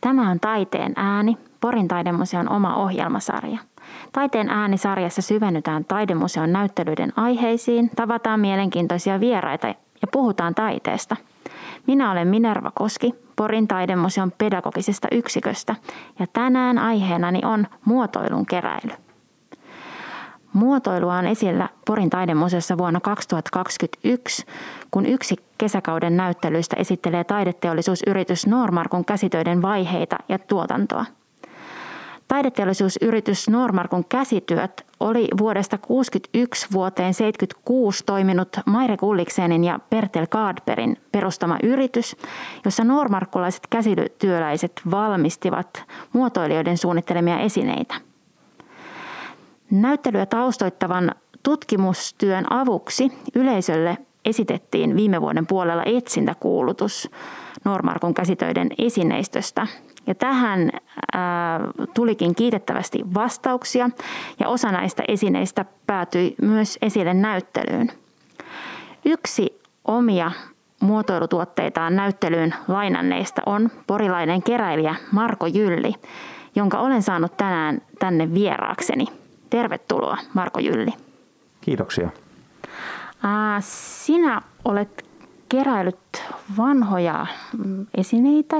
Tämä on Taiteen ääni, Porin taidemuseon oma ohjelmasarja. Taiteen äänisarjassa syvennytään taidemuseon näyttelyiden aiheisiin, tavataan mielenkiintoisia vieraita ja puhutaan taiteesta. Minä olen Minerva Koski, Porin taidemuseon pedagogisesta yksiköstä ja tänään aiheenani on muotoilun keräily. Muotoilua on esillä Porin taidemuseossa vuonna 2021, kun yksi kesäkauden näyttelyistä esittelee taideteollisuusyritys Normarkun käsitöiden vaiheita ja tuotantoa. Taideteollisuusyritys Normarkun käsityöt oli vuodesta 1961 vuoteen 1976 toiminut Maire Kulliksenin ja Pertel Kaadperin perustama yritys, jossa normarkkulaiset käsityöläiset valmistivat muotoilijoiden suunnittelemia esineitä – Näyttelyä taustoittavan tutkimustyön avuksi yleisölle esitettiin viime vuoden puolella etsintäkuulutus Normarkun käsitöiden esineistöstä. Ja tähän tulikin kiitettävästi vastauksia ja osa näistä esineistä päätyi myös esille näyttelyyn. Yksi omia muotoilutuotteitaan näyttelyyn lainanneista on porilainen keräilijä Marko Jylli, jonka olen saanut tänään tänne vieraakseni. Tervetuloa Marko Jylli. Kiitoksia. Sinä olet keräillyt vanhoja mm, esineitä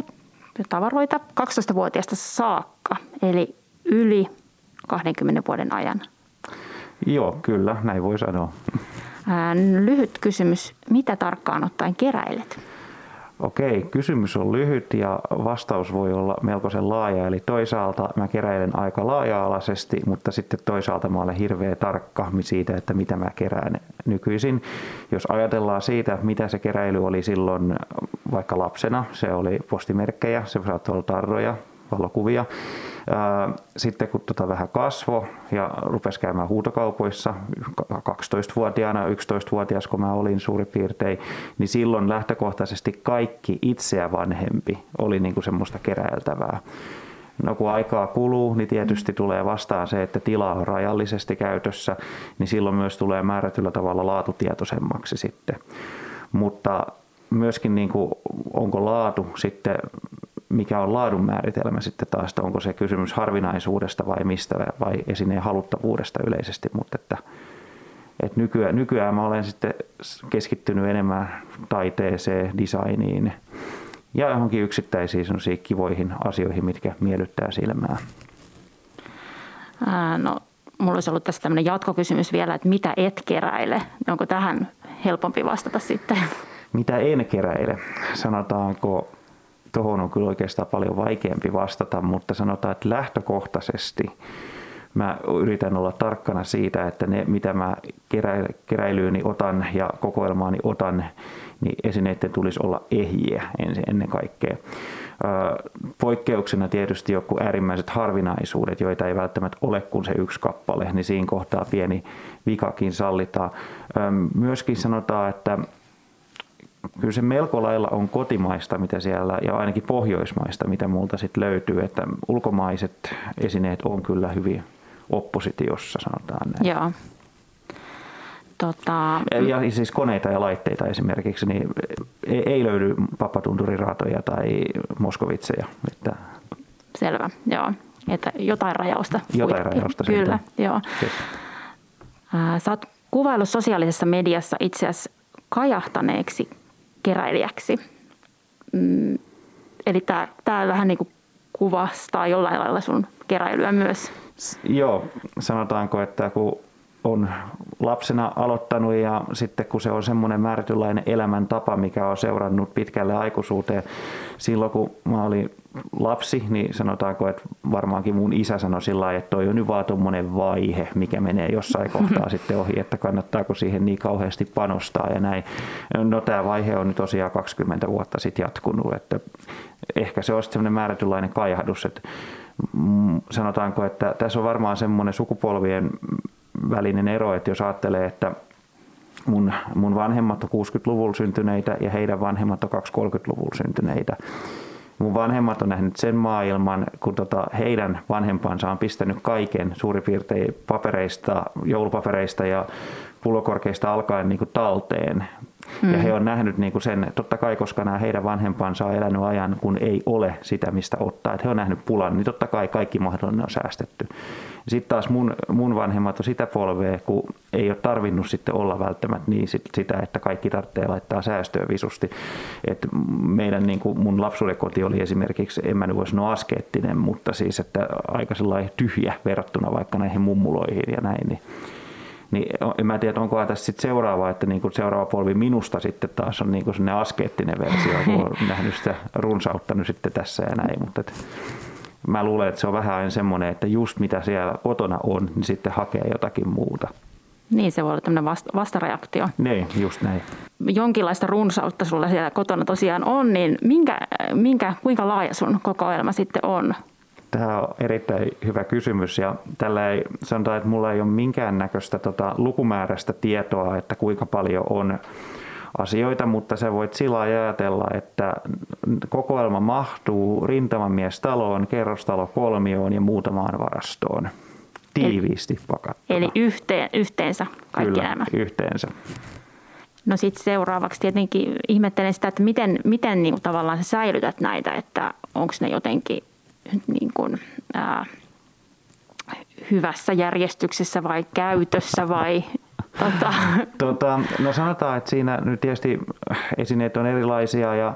ja tavaroita 12-vuotiaasta saakka, eli yli 20 vuoden ajan. Joo, kyllä, näin voi sanoa. Lyhyt kysymys, mitä tarkkaan ottaen keräilet? Okei, kysymys on lyhyt ja vastaus voi olla melkoisen laaja. Eli toisaalta mä keräilen aika laaja-alaisesti, mutta sitten toisaalta mä olen hirveä tarkka siitä, että mitä mä kerään nykyisin. Jos ajatellaan siitä, mitä se keräily oli silloin vaikka lapsena, se oli postimerkkejä, se saattoi olla tarroja, valokuvia. Sitten kun tota vähän kasvo ja rupesi käymään huutokaupoissa 12-vuotiaana, 11-vuotias kun mä olin suurin piirtein, niin silloin lähtökohtaisesti kaikki itseä vanhempi oli niin kuin semmoista keräiltävää. No kun aikaa kuluu, niin tietysti tulee vastaan se, että tila on rajallisesti käytössä, niin silloin myös tulee määrätyllä tavalla laatutietoisemmaksi sitten. Mutta myöskin niin kuin, onko laatu sitten mikä on laadun määritelmä sitten taas, että onko se kysymys harvinaisuudesta vai mistä vai esineen haluttavuudesta yleisesti, mutta että, että nykyään, nykyään mä olen sitten keskittynyt enemmän taiteeseen, designiin ja johonkin yksittäisiin kivoihin asioihin, mitkä miellyttää silmää. Ää, no, mulla olisi ollut tässä tämmöinen jatkokysymys vielä, että mitä et keräile? Onko tähän helpompi vastata sitten? Mitä en keräile? Sanotaanko tuohon on kyllä oikeastaan paljon vaikeampi vastata, mutta sanotaan, että lähtökohtaisesti mä yritän olla tarkkana siitä, että ne mitä mä keräilyyni otan ja kokoelmaani otan, niin esineiden tulisi olla ehjiä ennen kaikkea. Poikkeuksena tietysti joku äärimmäiset harvinaisuudet, joita ei välttämättä ole kuin se yksi kappale, niin siinä kohtaa pieni vikakin sallitaan. Myöskin sanotaan, että kyllä se melko lailla on kotimaista, mitä siellä, ja ainakin pohjoismaista, mitä multa sitten löytyy, että ulkomaiset esineet on kyllä hyvin oppositiossa, sanotaan näin. Joo. Tota... Ja siis koneita ja laitteita esimerkiksi, niin ei löydy papatunturiraatoja tai moskovitseja. Että... Selvä, joo. Että jotain rajausta. Jotain rajausta. Kyllä, joo. Sä oot kuvaillut sosiaalisessa mediassa itse asiassa kajahtaneeksi keräilijäksi. Mm, eli tämä, vähän niin kuin kuvastaa jollain lailla sun keräilyä myös. Joo, sanotaanko, että kun on lapsena aloittanut ja sitten kun se on semmoinen määrätynlainen elämäntapa, mikä on seurannut pitkälle aikuisuuteen. Silloin kun mä olin lapsi, niin sanotaanko, että varmaankin mun isä sanoi sillä lailla, että toi on nyt vaan tuommoinen vaihe, mikä menee jossain kohtaa sitten ohi, että kannattaako siihen niin kauheasti panostaa ja näin. No tämä vaihe on nyt tosiaan 20 vuotta sitten jatkunut, että ehkä se on sitten semmoinen määrätynlainen kaihdus, että sanotaanko, että tässä on varmaan semmoinen sukupolvien välinen ero, että jos ajattelee, että mun, mun vanhemmat on 60-luvulla syntyneitä ja heidän vanhemmat on 230-luvulla syntyneitä. Mun vanhemmat on nähnyt sen maailman, kun tota heidän vanhempansa on pistänyt kaiken suurin piirtein papereista, joulupapereista ja pullokorkeista alkaen niin kuin talteen. Mm. Ja he on nähnyt niin kuin sen, totta kai koska nämä heidän vanhempansa on elänyt ajan, kun ei ole sitä, mistä ottaa. Että he on nähnyt pulan, niin totta kai kaikki mahdollinen on säästetty. Sitten taas mun, mun vanhemmat on sitä polvea, kun ei ole tarvinnut sitten olla välttämättä niin sit, sitä, että kaikki tarvitsee laittaa säästöä visusti. Et meidän niin kuin mun lapsuuden koti oli esimerkiksi, en mä nyt voisi sanoa askeettinen, mutta siis että aika sellainen tyhjä verrattuna vaikka näihin mummuloihin ja näin. Niin niin en mä tiedä, onko tässä sitten seuraava, että niin kuin seuraava polvi minusta sitten taas on niin kuin askeettinen versio, kun on nähnyt sitä runsautta nyt sitten tässä ja näin. Mutta et, mä luulen, että se on vähän aina semmoinen, että just mitä siellä kotona on, niin sitten hakee jotakin muuta. Niin, se voi olla tämmöinen vastareaktio. Niin, just näin. Jonkinlaista runsautta sulla siellä kotona tosiaan on, niin minkä, minkä, kuinka laaja sun kokoelma sitten on? Tämä on erittäin hyvä kysymys ja tällä ei, sanotaan, että mulla ei ole minkäännäköistä tota lukumääräistä tietoa, että kuinka paljon on asioita, mutta sä voit sillä ajatella, että kokoelma mahtuu rintamamiestaloon, kerrostalo kolmioon ja muutamaan varastoon tiiviisti pakattuna. Eli yhteen, yhteensä kaikki Kyllä, nämä? yhteensä. No sitten seuraavaksi tietenkin ihmettelen sitä, että miten, miten niin kuin tavallaan sä säilytät näitä, että onko ne jotenkin niin kuin, ää, hyvässä järjestyksessä vai käytössä vai Tota. Tota, no sanotaan, että siinä nyt tietysti esineet on erilaisia ja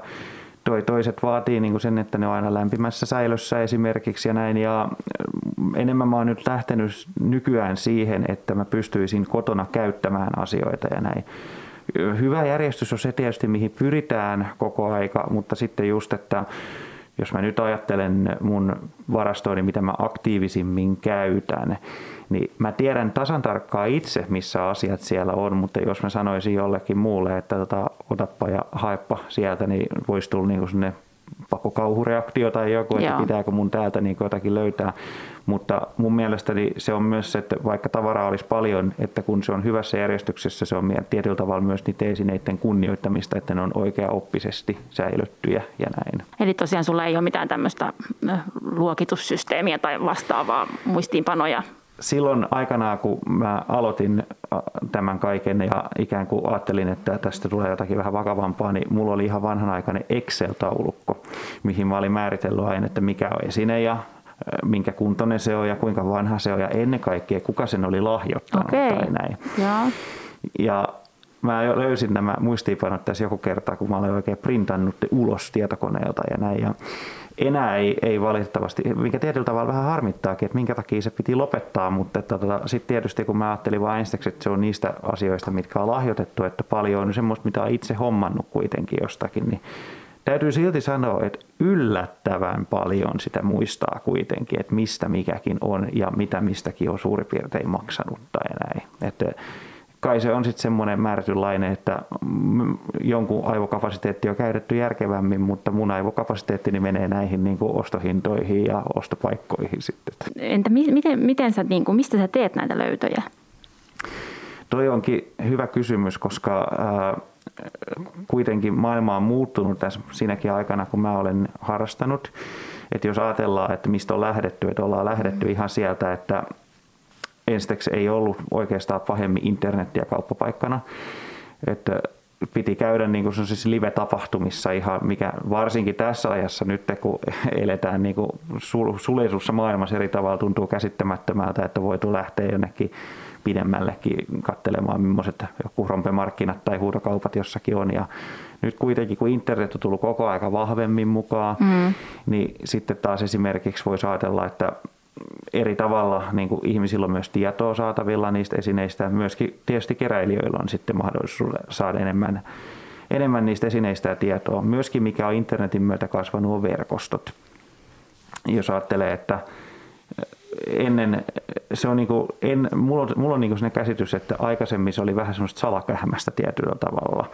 toi toiset vaatii niin kuin sen, että ne on aina lämpimässä säilössä esimerkiksi ja näin. Ja enemmän mä oon nyt lähtenyt nykyään siihen, että mä pystyisin kotona käyttämään asioita ja näin. Hyvä järjestys on se tietysti, mihin pyritään koko aika, mutta sitten just, että jos mä nyt ajattelen mun varastoini, mitä mä aktiivisimmin käytän, niin mä tiedän tasan tarkkaan itse, missä asiat siellä on, mutta jos mä sanoisin jollekin muulle, että tota, otappa ja haeppa sieltä, niin voisi tulla niin sinne pakokauhureaktio tai joku, että Joo. pitääkö mun täältä niin jotakin löytää. Mutta mun mielestäni se on myös se, että vaikka tavaraa olisi paljon, että kun se on hyvässä järjestyksessä, se on tietyllä tavalla myös niiden esineiden kunnioittamista, että ne on oikea-oppisesti säilyttyjä ja näin. Eli tosiaan sulla ei ole mitään tämmöistä luokitussysteemiä tai vastaavaa muistiinpanoja silloin aikanaan, kun mä aloitin tämän kaiken ja ikään kuin ajattelin, että tästä tulee jotakin vähän vakavampaa, niin mulla oli ihan vanhanaikainen Excel-taulukko, mihin mä olin määritellyt aina, että mikä on esine ja minkä kuntoinen se on ja kuinka vanha se on ja ennen kaikkea kuka sen oli lahjoittanut okay. tai näin. Ja. ja mä jo löysin nämä muistiinpanot tässä joku kerta, kun mä olen oikein printannut ulos tietokoneelta ja näin. Ja enää ei, ei valitettavasti, mikä tietyllä tavalla vähän harmittaakin, että minkä takia se piti lopettaa, mutta tota, sitten tietysti kun mä ajattelin vain ensiksi, että se on niistä asioista, mitkä on lahjoitettu, että paljon on semmoista, mitä on itse hommannut kuitenkin jostakin, niin täytyy silti sanoa, että yllättävän paljon sitä muistaa kuitenkin, että mistä mikäkin on ja mitä mistäkin on suurin piirtein maksanut tai näin. Että kai se on sitten semmoinen määrätynlainen, että jonkun aivokapasiteetti on käytetty järkevämmin, mutta mun aivokapasiteetti menee näihin niin kuin ostohintoihin ja ostopaikkoihin sitten. Entä miten, miten sä, niin kuin, mistä sä teet näitä löytöjä? Toi onkin hyvä kysymys, koska kuitenkin maailma on muuttunut tässä siinäkin aikana, kun mä olen harrastanut. Että jos ajatellaan, että mistä on lähdetty, että ollaan lähdetty ihan sieltä, että ensiksi ei ollut oikeastaan pahemmin internettiä kauppapaikkana. Että piti käydä niin kuin siis live-tapahtumissa ihan, mikä varsinkin tässä ajassa nyt, kun eletään niin kuin suljetussa maailmassa eri tavalla tuntuu käsittämättömältä, että voitu lähteä jonnekin pidemmällekin katselemaan, millaiset joku rompemarkkinat tai huutokaupat jossakin on. Ja nyt kuitenkin, kun internet on tullut koko aika vahvemmin mukaan, mm. niin sitten taas esimerkiksi voi ajatella, että eri tavalla niin kuin ihmisillä on myös tietoa saatavilla niistä esineistä. Myöskin tietysti keräilijöillä on sitten mahdollisuus saada enemmän, enemmän niistä esineistä ja tietoa. Myöskin mikä on internetin myötä kasvanut on verkostot. Jos ajattelee, että ennen, se on niinku, en, mulla on, mulla on niinku sellainen käsitys, että aikaisemmin se oli vähän semmoista salakähmästä tietyllä tavalla,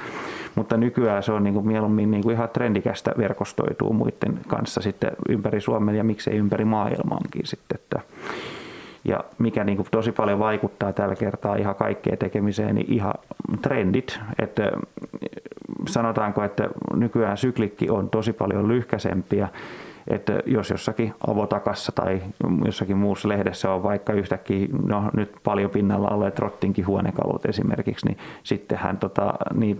mutta nykyään se on niinku mieluummin niinku ihan trendikästä verkostoituu muiden kanssa sitten ympäri Suomen ja miksei ympäri maailmankin sitten. Että, ja mikä niin kuin tosi paljon vaikuttaa tällä kertaa ihan kaikkeen tekemiseen, niin ihan trendit. Että sanotaanko, että nykyään syklikki on tosi paljon lyhkäsempiä että jos jossakin avotakassa tai jossakin muussa lehdessä on vaikka yhtäkkiä, no nyt paljon pinnalla olleet rottinkin huonekalut esimerkiksi, niin sittenhän tota,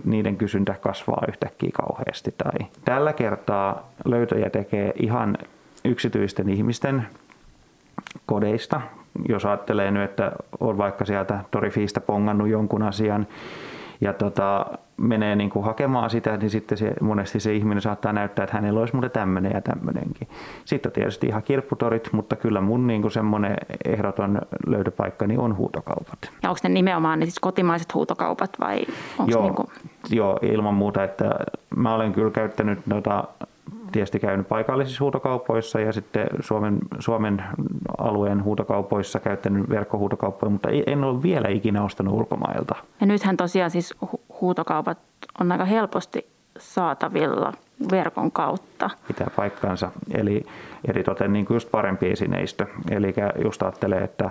niiden kysyntä kasvaa yhtäkkiä kauheasti. Tai tällä kertaa löytöjä tekee ihan yksityisten ihmisten kodeista. Jos ajattelee nyt, että on vaikka sieltä Torifiista pongannut jonkun asian, ja tota, menee niin kuin hakemaan sitä, niin sitten se, monesti se ihminen saattaa näyttää, että hänellä olisi muuten tämmöinen ja tämmöinenkin. Sitten on tietysti ihan kirpputorit, mutta kyllä mun niin kuin semmoinen ehdoton löydöpaikka niin on huutokaupat. Ja onko ne nimenomaan ne siis kotimaiset huutokaupat vai onko joo, niin kuin... joo, ilman muuta, että mä olen kyllä käyttänyt noita tietysti käynyt paikallisissa huutokaupoissa ja sitten Suomen, Suomen alueen huutokaupoissa käyttänyt verkkohuutokauppoja, mutta en ole vielä ikinä ostanut ulkomailta. Ja nythän tosiaan siis huutokaupat on aika helposti saatavilla verkon kautta. Pitää paikkansa. Eli eritoten niin just parempi esineistö. Eli just ajattelee, että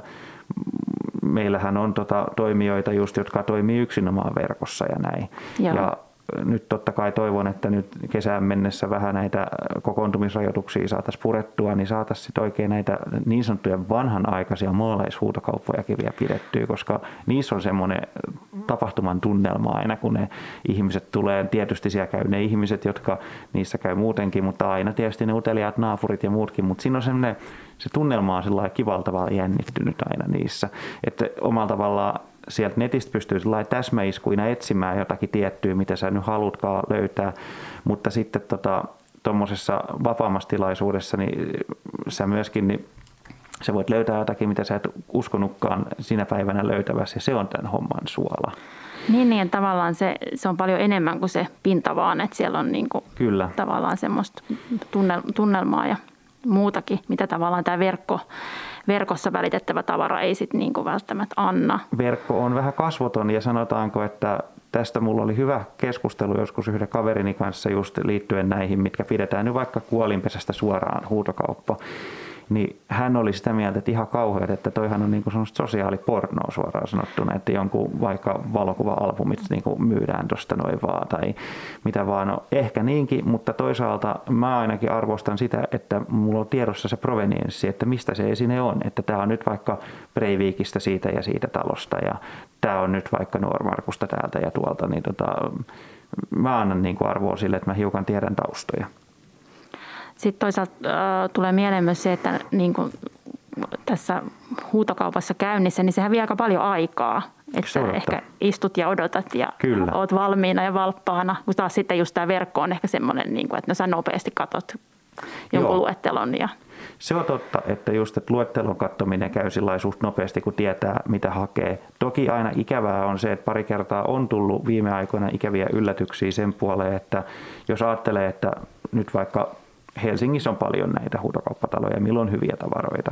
meillähän on tota toimijoita just, jotka toimii yksinomaan verkossa ja näin. Joo. Ja nyt totta kai toivon, että nyt kesään mennessä vähän näitä kokoontumisrajoituksia saataisiin purettua, niin saataisiin oikein näitä niin sanottuja vanhanaikaisia maalaishuutokauppojakin vielä pidettyä, koska niissä on semmoinen tapahtuman tunnelma aina, kun ne ihmiset tulee. Tietysti siellä käy ne ihmiset, jotka niissä käy muutenkin, mutta aina tietysti ne uteliaat naapurit ja muutkin, mutta siinä on semmoinen se tunnelma on sillä kivalla tavalla jännittynyt aina niissä. Että omalla tavallaan sieltä netistä pystyy täsmäiskuina etsimään jotakin tiettyä, mitä sä nyt halutkaan löytää, mutta sitten tota, tuommoisessa vapaammassa tilaisuudessa, niin sä myöskin niin sä voit löytää jotakin, mitä sä et uskonutkaan sinä päivänä löytävässä, ja se on tämän homman suola. Niin, niin tavallaan se, se on paljon enemmän kuin se pinta vaan, että siellä on niin kuin Kyllä. tavallaan semmoista tunnelmaa ja muutakin, mitä tavallaan tämä verkko, verkossa välitettävä tavara ei sitten niin välttämättä anna. Verkko on vähän kasvoton ja sanotaanko, että tästä mulla oli hyvä keskustelu joskus yhden kaverini kanssa just liittyen näihin, mitkä pidetään nyt vaikka kuolinpesästä suoraan huutokauppa niin hän oli sitä mieltä, että ihan kauheat, että toihan on niin kuin sosiaalipornoa suoraan sanottuna, että jonkun vaikka valokuva-albumit niin kuin myydään tuosta noin vaan tai mitä vaan. No, ehkä niinkin, mutta toisaalta mä ainakin arvostan sitä, että mulla on tiedossa se provenienssi, että mistä se esine on. Että tämä on nyt vaikka Breivikistä siitä ja siitä talosta ja tämä on nyt vaikka Normarkusta täältä ja tuolta, niin tota, mä annan niin kuin arvoa sille, että mä hiukan tiedän taustoja. Sitten toisaalta äh, tulee mieleen myös se, että niin kuin tässä huutokaupassa käynnissä, niin sehän vie aika paljon aikaa. Että ehkä istut ja odotat ja Kyllä. oot valmiina ja valppaana, kun taas sitten just tämä verkko on ehkä semmoinen, niin kuin, että no sä nopeasti katot jonkun Joo. luettelon. Ja... Se on totta, että just että luettelon katsominen käy sillä suht nopeasti, kun tietää, mitä hakee. Toki aina ikävää on se, että pari kertaa on tullut viime aikoina ikäviä yllätyksiä sen puoleen, että jos ajattelee, että nyt vaikka Helsingissä on paljon näitä huutokauppataloja, milloin on hyviä tavaroita.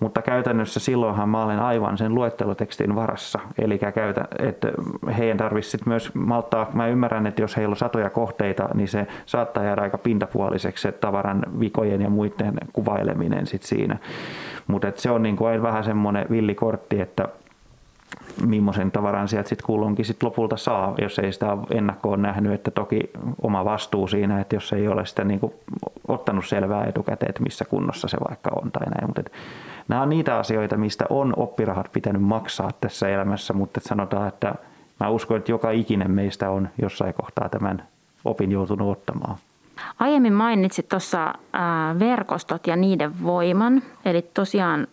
Mutta käytännössä silloinhan mä olen aivan sen luettelotekstin varassa. Eli käytä, että heidän tarvitsisi myös malttaa, mä ymmärrän, että jos heillä on satoja kohteita, niin se saattaa jäädä aika pintapuoliseksi se tavaran vikojen ja muiden kuvaileminen sit siinä. Mutta se on niin kuin vähän semmoinen villikortti, että millaisen tavaran sieltä sitten kulloinkin sit lopulta saa, jos ei sitä ennakkoon nähnyt, että toki oma vastuu siinä, että jos ei ole sitä niin ottanut selvää etukäteen, että missä kunnossa se vaikka on tai näin. Mutta nämä on niitä asioita, mistä on oppirahat pitänyt maksaa tässä elämässä, mutta sanotaan, että mä uskon, että joka ikinen meistä on jossain kohtaa tämän opin joutunut ottamaan. Aiemmin mainitsit tuossa verkostot ja niiden voiman, eli tosiaan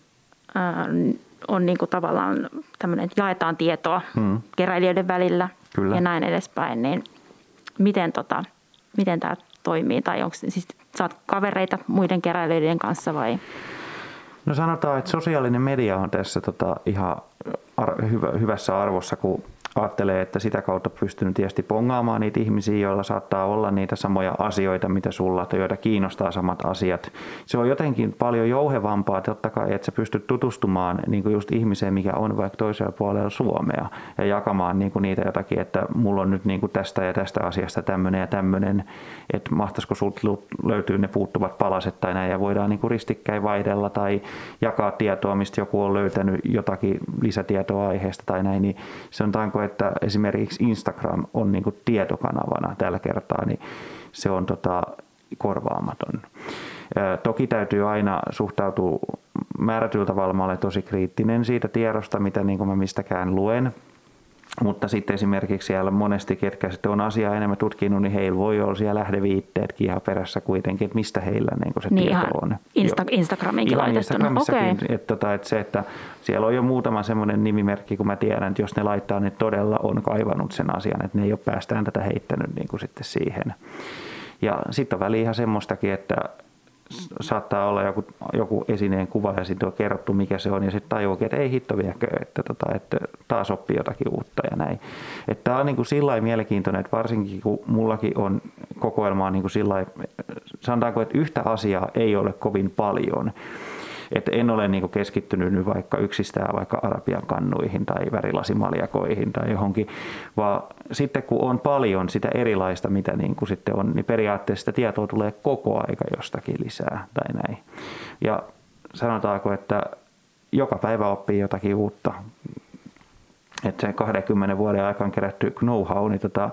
on niin kuin tavallaan tämmöinen, että jaetaan tietoa hmm. keräilijöiden välillä Kyllä. ja näin edespäin, niin miten, tota, miten tämä toimii? Tai onko siis, saat kavereita muiden keräilijöiden kanssa vai? No sanotaan, että sosiaalinen media on tässä tota ihan ar- hyvä, hyvässä arvossa, kun ajattelee, että sitä kautta pystynyt tietysti pongaamaan niitä ihmisiä, joilla saattaa olla niitä samoja asioita, mitä sulla, tai joita kiinnostaa samat asiat. Se on jotenkin paljon jouhevampaa, totta kai, että sä pystyt tutustumaan niin kuin just ihmiseen, mikä on vaikka toisella puolella Suomea, ja jakamaan niin kuin niitä jotakin, että mulla on nyt niin kuin tästä ja tästä asiasta tämmöinen ja tämmöinen, että mahtaisiko sulta löytyy ne puuttuvat palaset tai näin, ja voidaan niin kuin ristikkäin vaihdella tai jakaa tietoa, mistä joku on löytänyt jotakin lisätietoa aiheesta tai näin, niin tanko, että esimerkiksi Instagram on niin kuin tietokanavana tällä kertaa, niin se on tota korvaamaton. Toki täytyy aina suhtautua määrätyllä tavalla, mä olen tosi kriittinen siitä tiedosta, mitä niin mä mistäkään luen. Mutta sitten esimerkiksi siellä monesti, ketkä sitten on asiaa enemmän tutkinut, niin heillä voi olla siellä lähdeviitteetkin ihan perässä kuitenkin, että mistä heillä niin se niin tieto on. Insta- Instagraminkin ihan Instagramissakin, okay. että, tota, että se, että siellä on jo muutama semmoinen nimimerkki, kun mä tiedän, että jos ne laittaa, niin todella on kaivannut sen asian, että ne ei ole päästään tätä heittänyt niin kuin sitten siihen. Ja sitten on väliin ihan semmoistakin, että saattaa olla joku, joku esineen kuva ja sitten on kerrottu mikä se on ja sitten tajuukin, että ei hitto viekö, että, tota, että taas oppii jotakin uutta ja näin. Tämä on niin kuin sillä mielenkiintoinen, että varsinkin kun mullakin on kokoelmaa niin kuin sillä sanotaanko, että yhtä asiaa ei ole kovin paljon. Että en ole niin keskittynyt nyt vaikka yksistään vaikka arabian kannuihin tai värilasimaljakoihin tai johonkin, vaan sitten kun on paljon sitä erilaista, mitä niin kuin sitten on, niin periaatteessa sitä tietoa tulee koko aika jostakin lisää tai näin. Ja sanotaanko, että joka päivä oppii jotakin uutta. Että se 20 vuoden aikaan kerätty know-how, niin tota,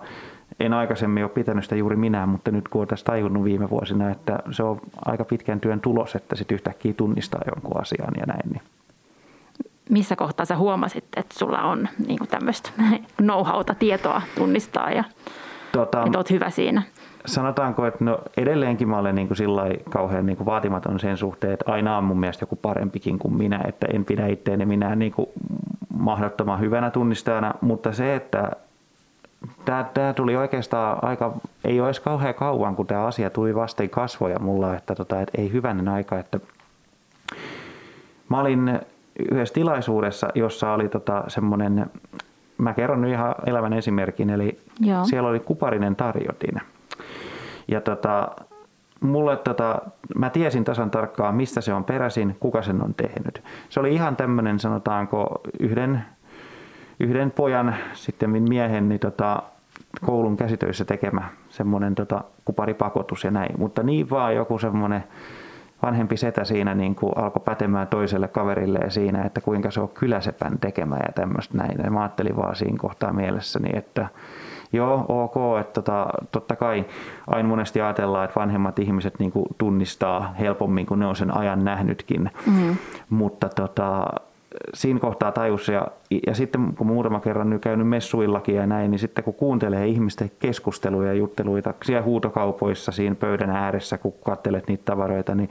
en aikaisemmin ole pitänyt sitä juuri minä, mutta nyt kun olen tässä tajunnut viime vuosina, että se on aika pitkän työn tulos, että sitten yhtäkkiä tunnistaa jonkun asian ja näin. Niin. Missä kohtaa sä huomasit, että sulla on niin tämmöistä know-howta, tietoa tunnistaa ja tota, että oot hyvä siinä? Sanotaanko, että no edelleenkin mä olen niin kuin sillä kauhean niin kuin vaatimaton sen suhteen, että aina on mun mielestä joku parempikin kuin minä, että en pidä itteeni minä niin kuin mahdottoman hyvänä tunnistajana, mutta se, että tämä, tämä tuli oikeastaan aika, ei ole edes kauhean kauan, kun tämä asia tuli vasten kasvoja mulla, että, tota, että ei hyvänen aika, että mä olin yhdessä tilaisuudessa, jossa oli tota semmoinen, mä kerron nyt ihan elävän esimerkin, eli Joo. siellä oli kuparinen tarjotin. Ja tota, mulle tota, mä tiesin tasan tarkkaan, mistä se on peräisin, kuka sen on tehnyt. Se oli ihan tämmöinen, sanotaanko, yhden yhden pojan, sitten miehen, niin tota, koulun käsitöissä tekemä semmoinen tota, kuparipakotus ja näin. Mutta niin vaan joku semmoinen vanhempi setä siinä niin kuin alkoi pätemään toiselle kaverille siinä, että kuinka se on kyläsepän tekemä ja tämmöistä näin. Ja mä ajattelin vaan siinä kohtaa mielessäni, että joo, ok, että tota, totta kai aina monesti ajatellaan, että vanhemmat ihmiset niin kuin tunnistaa helpommin, kun ne on sen ajan nähnytkin. Mm-hmm. Mutta tota, siinä kohtaa tajus ja, ja sitten kun muutama kerran nyt käynyt messuillakin ja näin, niin sitten kun kuuntelee ihmisten keskusteluja ja jutteluita siellä huutokaupoissa siinä pöydän ääressä, kun katselet niitä tavaroita, niin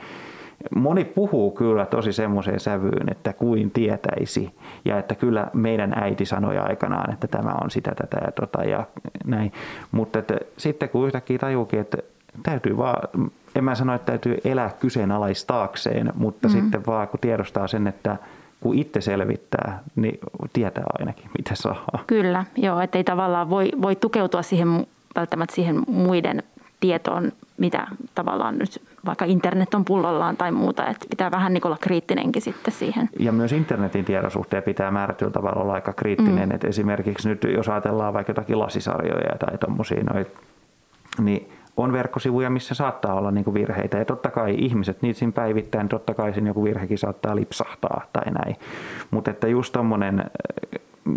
moni puhuu kyllä tosi semmoiseen sävyyn, että kuin tietäisi ja että kyllä meidän äiti sanoi aikanaan, että tämä on sitä, tätä ja tota ja näin. Mutta että sitten kun yhtäkkiä tajuukin, että täytyy vaan, en mä sano, että täytyy elää kyseenalaistaakseen, mutta mm-hmm. sitten vaan kun tiedostaa sen, että kun itse selvittää, niin tietää ainakin, mitä saa. Kyllä, joo, että ei tavallaan voi, voi tukeutua siihen välttämättä siihen muiden tietoon, mitä tavallaan nyt vaikka internet on pullollaan tai muuta, että pitää vähän niin olla kriittinenkin sitten siihen. Ja myös internetin tiedon suhteen pitää määrätyllä tavalla olla aika kriittinen, mm. että esimerkiksi nyt jos ajatellaan vaikka jotakin lasisarjoja tai tuommoisia, niin on verkkosivuja, missä saattaa olla niin kuin virheitä. Ja totta kai ihmiset niitä siinä päivittäin, totta kai siinä joku virhekin saattaa lipsahtaa tai näin. Mutta että just tommonen,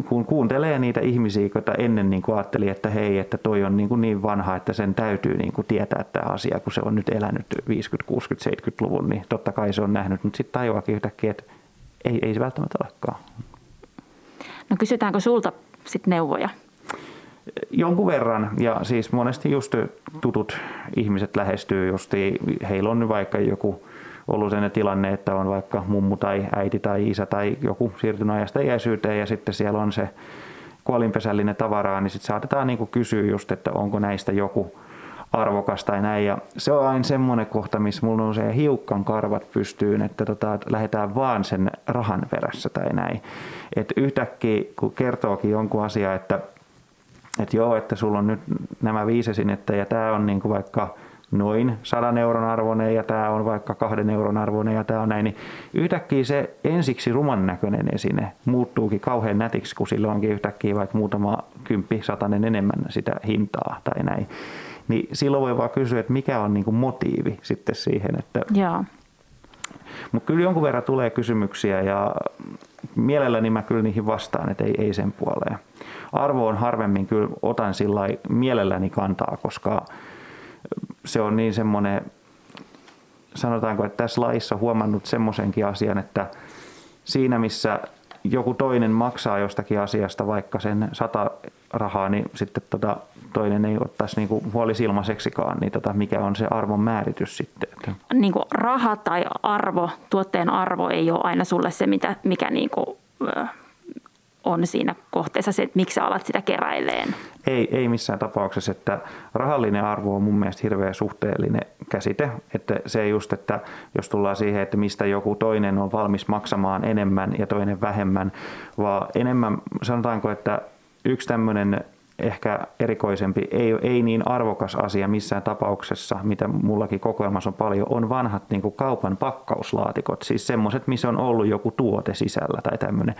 kun kuuntelee niitä ihmisiä, joita ennen niin kuin ajatteli, että hei, että toi on niin, kuin niin vanha, että sen täytyy niin kuin tietää tämä asia, kun se on nyt elänyt 50, 60, 70-luvun, niin totta kai se on nähnyt, mutta sitten tajuakin yhtäkkiä, että ei, ei se välttämättä olekaan. No kysytäänkö sulta sitten neuvoja Jonkun verran, ja siis monesti just tutut ihmiset lähestyy, justi heillä on vaikka joku ollut sen tilanne, että on vaikka mummu tai äiti tai isä tai joku siirtynyt ajasta iäisyyteen ja sitten siellä on se kuolinpesällinen tavaraa, niin sitten saatetaan niin kysyä just, että onko näistä joku arvokas tai näin. Ja se on aina semmoinen kohta, missä mulla on se hiukkan karvat pystyyn, että tota, lähdetään vaan sen rahan perässä tai näin. että yhtäkkiä kun kertookin jonkun asia, että että joo, että sulla on nyt nämä viisi esinettä ja tämä on niin kuin vaikka noin 100 euron arvoinen ja tämä on vaikka kahden euron arvoinen ja tämä on näin, niin yhtäkkiä se ensiksi ruman näköinen esine muuttuukin kauhean nätiksi, kun sillä onkin yhtäkkiä vaikka muutama kymppi, satanen enemmän sitä hintaa tai näin. Niin silloin voi vaan kysyä, että mikä on niin kuin motiivi sitten siihen, että Joo. Mutta kyllä jonkun verran tulee kysymyksiä ja mielelläni mä kyllä niihin vastaan, että ei, ei sen puoleen. Arvoon harvemmin kyllä otan sillä mielelläni kantaa, koska se on niin semmoinen sanotaanko, että tässä laissa huomannut semmoisenkin asian, että siinä missä joku toinen maksaa jostakin asiasta vaikka sen sata rahaa, niin sitten tota, toinen ei ottaisi niinku huolisilmaiseksikaan, niin tota, mikä on se arvon määritys sitten? Niin kuin raha tai arvo, tuotteen arvo ei ole aina sulle se, mitä, mikä niin kuin, on siinä kohteessa se, että miksi sä alat sitä keräileen? Ei, ei missään tapauksessa, että rahallinen arvo on mun mielestä hirveän suhteellinen käsite, että se just, että jos tullaan siihen, että mistä joku toinen on valmis maksamaan enemmän ja toinen vähemmän, vaan enemmän sanotaanko, että yksi tämmöinen ehkä erikoisempi, ei, ei niin arvokas asia missään tapauksessa, mitä mullakin kokoelmassa on paljon, on vanhat niin kuin kaupan pakkauslaatikot, siis semmoiset, missä on ollut joku tuote sisällä tai tämmöinen.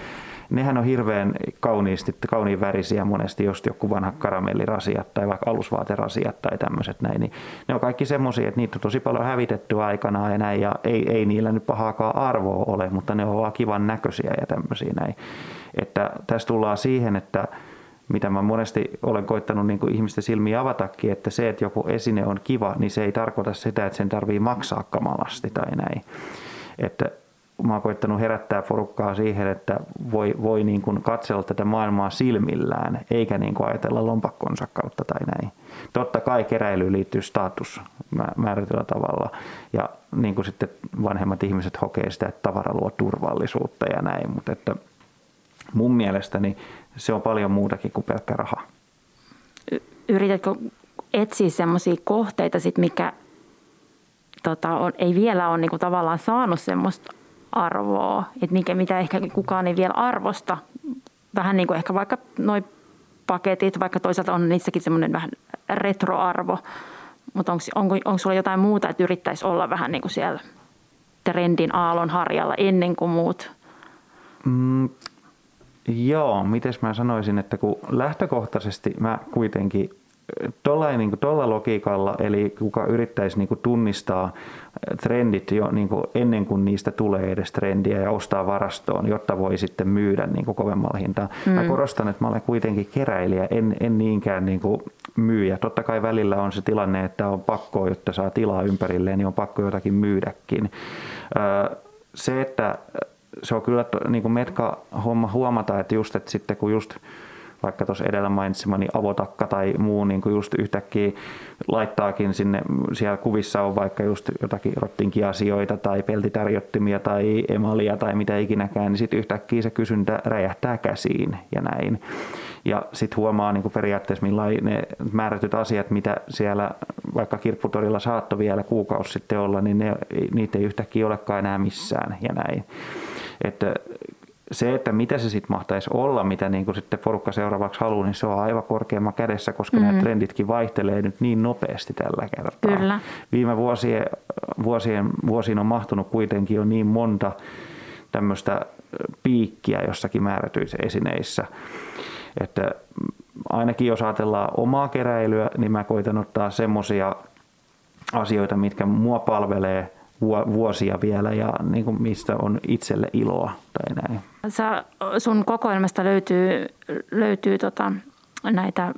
Nehän on hirveän kauniisti, kauniin värisiä monesti, just joku vanha karamellirasiat tai vaikka alusvaaterasiat tai tämmöiset näin, niin ne on kaikki semmoisia, että niitä on tosi paljon hävitetty aikanaan ja näin, ja ei, ei niillä nyt pahaakaan arvoa ole, mutta ne on vaan kivan näköisiä ja tämmöisiä näin. Että tässä tullaan siihen, että mitä mä monesti olen koittanut niin ihmisten silmiä avatakin, että se, että joku esine on kiva, niin se ei tarkoita sitä, että sen tarvii maksaa kamalasti tai näin. Että mä oon koittanut herättää porukkaa siihen, että voi, voi niin kuin katsella tätä maailmaa silmillään, eikä niin kuin ajatella lompakkonsa kautta tai näin. Totta kai keräilyyn liittyy status määrätyllä tavalla, ja niin kuin sitten vanhemmat ihmiset hokee sitä, että tavara luo turvallisuutta ja näin, mutta että mun mielestäni se on paljon muutakin kuin pelkkä raha. Yritätkö etsiä sellaisia kohteita, sit, mikä tota, on, ei vielä ole niinku tavallaan saanut semmoista arvoa, että mikä, mitä ehkä kukaan ei vielä arvosta. Vähän niin kuin ehkä vaikka noin paketit, vaikka toisaalta on niissäkin semmoinen vähän retroarvo, mutta onko, onko, onko sulla jotain muuta, että yrittäisi olla vähän niin kuin siellä trendin aallon harjalla ennen kuin muut? Mm, Joo, miten mä sanoisin, että kun lähtökohtaisesti mä kuitenkin tuolla niin tolla logiikalla, eli kuka yrittäisi niin kuin tunnistaa trendit jo niin kuin ennen kuin niistä tulee edes trendiä ja ostaa varastoon, jotta voi sitten myydä niin kuin kovemmalla hintaan. Mm. Mä korostan, että mä olen kuitenkin keräilijä, en, en niinkään niin kuin myyjä. Totta kai välillä on se tilanne, että on pakko, jotta saa tilaa ympärilleen, niin on pakko jotakin myydäkin. Se, että se on kyllä niin kuin metka-homma huomata, että just, että sitten kun just vaikka tuossa edellä mainitsemani avotakka tai muu niin kuin just yhtäkkiä laittaakin sinne, siellä kuvissa on vaikka just jotakin rottinkiasioita tai peltitärjottimia tai emalia tai mitä ikinäkään, niin sitten yhtäkkiä se kysyntä räjähtää käsiin ja näin. Ja sitten huomaa niin kuin periaatteessa, millain ne määrätyt asiat, mitä siellä vaikka kirpputorilla saattoi vielä kuukausi sitten olla, niin ne, niitä ei yhtäkkiä olekaan enää missään ja näin. Että se, että mitä se sitten mahtaisi olla, mitä niin kuin sitten porukka seuraavaksi haluaa, niin se on aivan korkeamman kädessä, koska mm-hmm. nämä trenditkin vaihtelee nyt niin nopeasti tällä kertaa. Kyllä. Viime vuosien, vuosien, vuosiin on mahtunut kuitenkin jo niin monta tämmöistä piikkiä jossakin määrätyissä esineissä, että ainakin jos ajatellaan omaa keräilyä, niin mä koitan ottaa semmoisia asioita, mitkä mua palvelee – vuosia vielä ja niin kuin mistä on itselle iloa tai näin. Sä, sun kokoelmasta löytyy, löytyy tota, näitä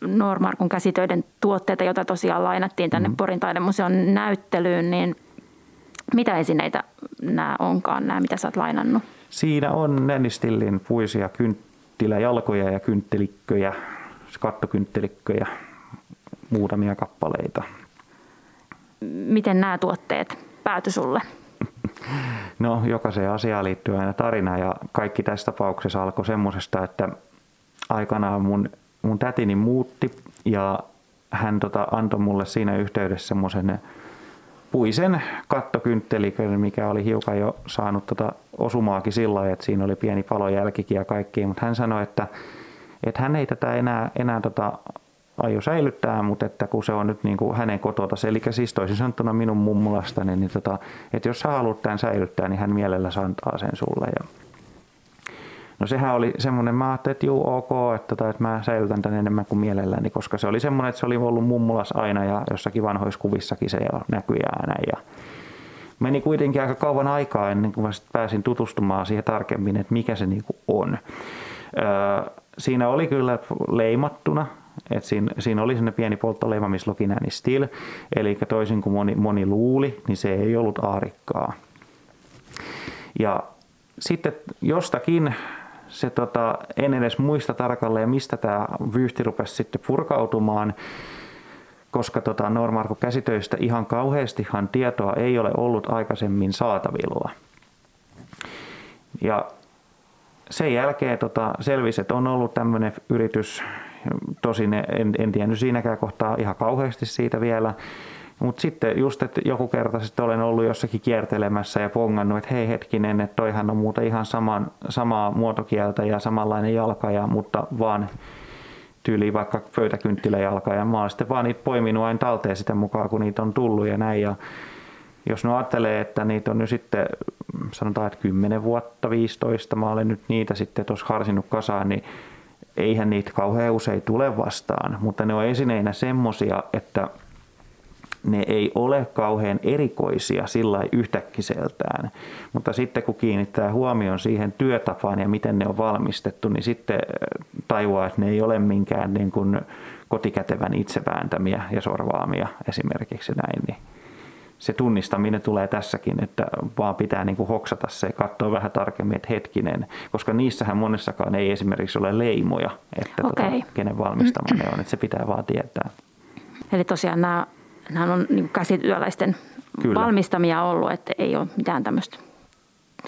Normarkun käsitöiden tuotteita, joita tosiaan lainattiin tänne mm. Porin taidemuseon näyttelyyn, niin mitä esineitä nämä onkaan, nämä mitä sä oot lainannut? Siinä on Nennistillin puisia kynttiläjalkoja ja kynttilikköjä, kattokynttilikköjä, muutamia kappaleita. Miten nämä tuotteet pääty sulle? No jokaiseen asiaan liittyy aina tarina ja kaikki tässä tapauksessa alkoi semmoisesta, että aikanaan mun, mun tätini muutti ja hän tota, antoi mulle siinä yhteydessä semmoisen puisen kattokynttelikön, mikä oli hiukan jo saanut tota osumaakin sillä lailla, että siinä oli pieni palojälkikin ja kaikki, mutta hän sanoi, että, että hän ei tätä enää, enää tota aio säilyttää, mutta että kun se on nyt niin kuin hänen kotota, eli siis toisin sanottuna minun mummulastani, niin tota, että jos sä haluat tämän säilyttää, niin hän mielellä antaa sen sulle. Ja No sehän oli semmoinen, mä ajattelin, että juu ok, että, tota, että mä säilytän tämän enemmän kuin mielelläni, koska se oli semmoinen, että se oli ollut mummulas aina ja jossakin vanhoissa kuvissakin se näkyi aina. Ja meni kuitenkin aika kauan aikaa ennen kuin mä pääsin tutustumaan siihen tarkemmin, että mikä se niinku on. Öö, siinä oli kyllä leimattuna Et siinä, siinä oli sinne pieni polttoleima, missä luki näin still, eli toisin kuin moni, moni luuli, niin se ei ollut aarikkaa. Ja sitten jostakin se tota, en edes muista tarkalleen, mistä tämä vyyhti rupesi sitten purkautumaan, koska tota, Normarko käsitöistä ihan kauheastihan tietoa ei ole ollut aikaisemmin saatavilla. Ja sen jälkeen tota, selvisi, että on ollut tämmöinen yritys, tosin en, en tiennyt siinäkään kohtaa ihan kauheasti siitä vielä, mutta sitten just, että joku kerta sitten olen ollut jossakin kiertelemässä ja pongannut, että hei hetkinen, että toihan on muuta ihan saman, samaa muotokieltä ja samanlainen jalkaja, mutta vaan tyyli vaikka pöytäkynttiläjalka ja mä oon sitten vaan niitä poiminut aina talteen sitä mukaan, kun niitä on tullut ja näin. Ja jos ne ajattelee, että niitä on nyt sitten sanotaan, että 10 vuotta, 15, mä olen nyt niitä sitten tuossa harsinut kasaan, niin eihän niitä kauhean usein tule vastaan, mutta ne on esineinä semmosia, että ne ei ole kauhean erikoisia sillä yhtäkkiseltään. Mutta sitten kun kiinnittää huomioon siihen työtapaan ja miten ne on valmistettu, niin sitten äh, tajuaa, että ne ei ole minkään niin kuin kotikätevän itsevääntämiä ja sorvaamia esimerkiksi näin. Niin se tunnistaminen tulee tässäkin, että vaan pitää niin kuin hoksata se ja katsoa vähän tarkemmin, että hetkinen, koska niissähän monessakaan ei esimerkiksi ole leimoja, että okay. tota, kenen valmistama ne on, että se pitää vaan tietää. Eli tosiaan nämä nämä on niin käsityöläisten Kyllä. valmistamia ollut, että ei ole mitään tämmöistä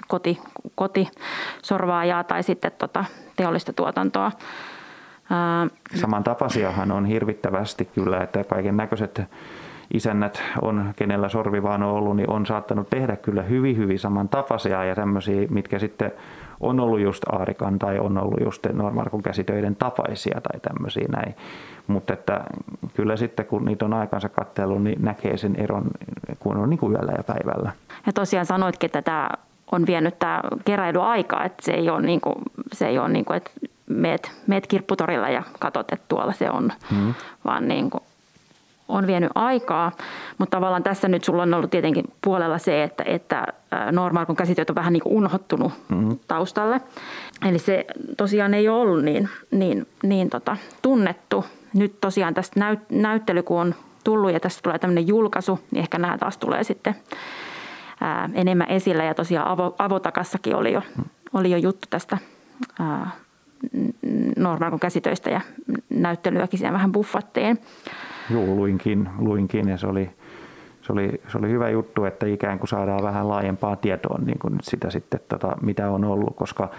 koti, kotisorvaajaa tai sitten tota teollista tuotantoa. Samantapaisiahan on hirvittävästi kyllä, että kaiken näköiset isännät on, kenellä sorvi vaan on ollut, niin on saattanut tehdä kyllä hyvin, hyvin samantapaisia ja tämmöisiä, mitkä sitten on ollut just aarikan tai on ollut just normarkun käsitöiden tapaisia tai tämmöisiä näin. Mutta että kyllä sitten kun niitä on aikansa katsellut, niin näkee sen eron, kun on niin kuin yöllä ja päivällä. Ja tosiaan sanoitkin, että tämä on vienyt tämä keräilyaikaa, että se ei ole, niin kuin, se ei ole niin kuin, että meet, meet kirpputorilla ja katsot, että tuolla se on, hmm. vaan niin kuin on vienyt aikaa, mutta tavallaan tässä nyt sulla on ollut tietenkin puolella se, että, että kun käsityöt on vähän niin kuin unohtunut mm-hmm. taustalle. Eli se tosiaan ei ole ollut niin, niin, niin tota, tunnettu. Nyt tosiaan tästä näyt, näyttely, kun on tullut ja tästä tulee tämmöinen julkaisu, niin ehkä nämä taas tulee sitten ää, enemmän esillä. Ja tosiaan avo, Avotakassakin oli jo, oli jo juttu tästä ää, kun käsitöistä ja näyttelyäkin siellä vähän buffattiin. Joo, luinkin, luinkin ja se oli, se oli, se oli hyvä juttu, että ikään kuin saadaan vähän laajempaa tietoa niin kuin nyt sitä sitten, tota, mitä on ollut, koska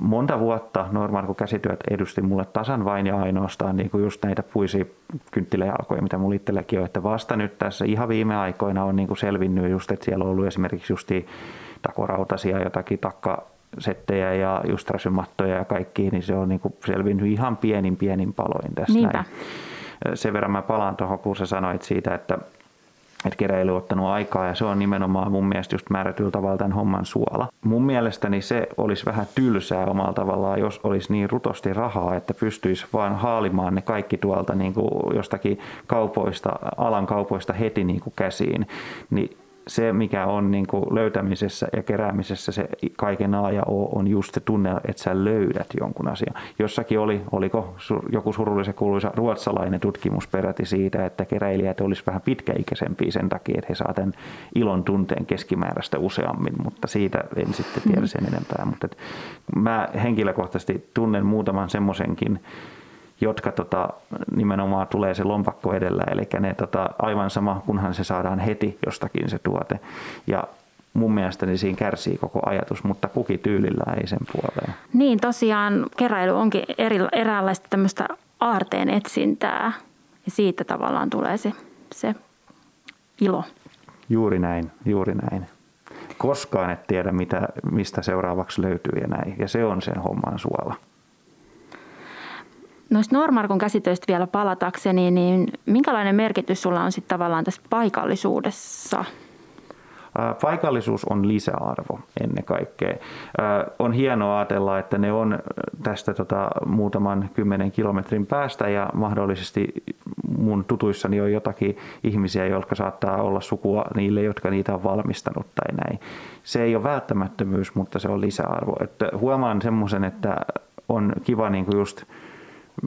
monta vuotta Norman kun käsityöt edusti mulle tasan vain ja ainoastaan niin kuin just näitä puisia kynttiläjalkoja, mitä mulla itselläkin on, että vasta nyt tässä ihan viime aikoina on niin kuin selvinnyt just, että siellä on ollut esimerkiksi justi takorautasia jotakin takka settejä ja just ja kaikki, niin se on niin kuin selvinnyt ihan pienin pienin paloin tässä Niinpä. näin sen verran mä palaan tuohon, kun sä sanoit siitä, että että keräily on ottanut aikaa ja se on nimenomaan mun mielestä just määrätyllä tavalla tämän homman suola. Mun mielestäni se olisi vähän tylsää omalla tavallaan, jos olisi niin rutosti rahaa, että pystyisi vaan haalimaan ne kaikki tuolta niin kuin jostakin kaupoista, alan kaupoista heti niin kuin käsiin. Niin se, mikä on niin kuin löytämisessä ja keräämisessä se kaiken A ja O, on just se tunne, että sä löydät jonkun asian. Jossakin oli, oliko joku surullisen kuuluisa ruotsalainen tutkimus peräti siitä, että keräilijät olisi vähän pitkäikäisempiä sen takia, että he saa tämän ilon tunteen keskimääräistä useammin, mutta siitä en sitten tiedä sen enempää. Mutta mä henkilökohtaisesti tunnen muutaman semmoisenkin jotka tota, nimenomaan tulee se lompakko edellä, eli ne tota, aivan sama, kunhan se saadaan heti jostakin se tuote. Ja mun mielestäni siinä kärsii koko ajatus, mutta kuki tyylillä ei sen puoleen. Niin, tosiaan keräily onkin eri, eräänlaista tämmöistä aarteen etsintää ja siitä tavallaan tulee se, se ilo. Juuri näin, juuri näin. Koskaan et tiedä, mitä, mistä seuraavaksi löytyy ja näin. Ja se on sen homman suola. Noista Normarkon käsitöistä vielä palatakseni, niin minkälainen merkitys sulla on sitten tavallaan tässä paikallisuudessa? Paikallisuus on lisäarvo ennen kaikkea. On hienoa ajatella, että ne on tästä tota, muutaman kymmenen kilometrin päästä ja mahdollisesti mun tutuissani on jotakin ihmisiä, jotka saattaa olla sukua niille, jotka niitä on valmistanut tai näin. Se ei ole välttämättömyys, mutta se on lisäarvo. Että huomaan semmoisen, että on kiva niin kuin just –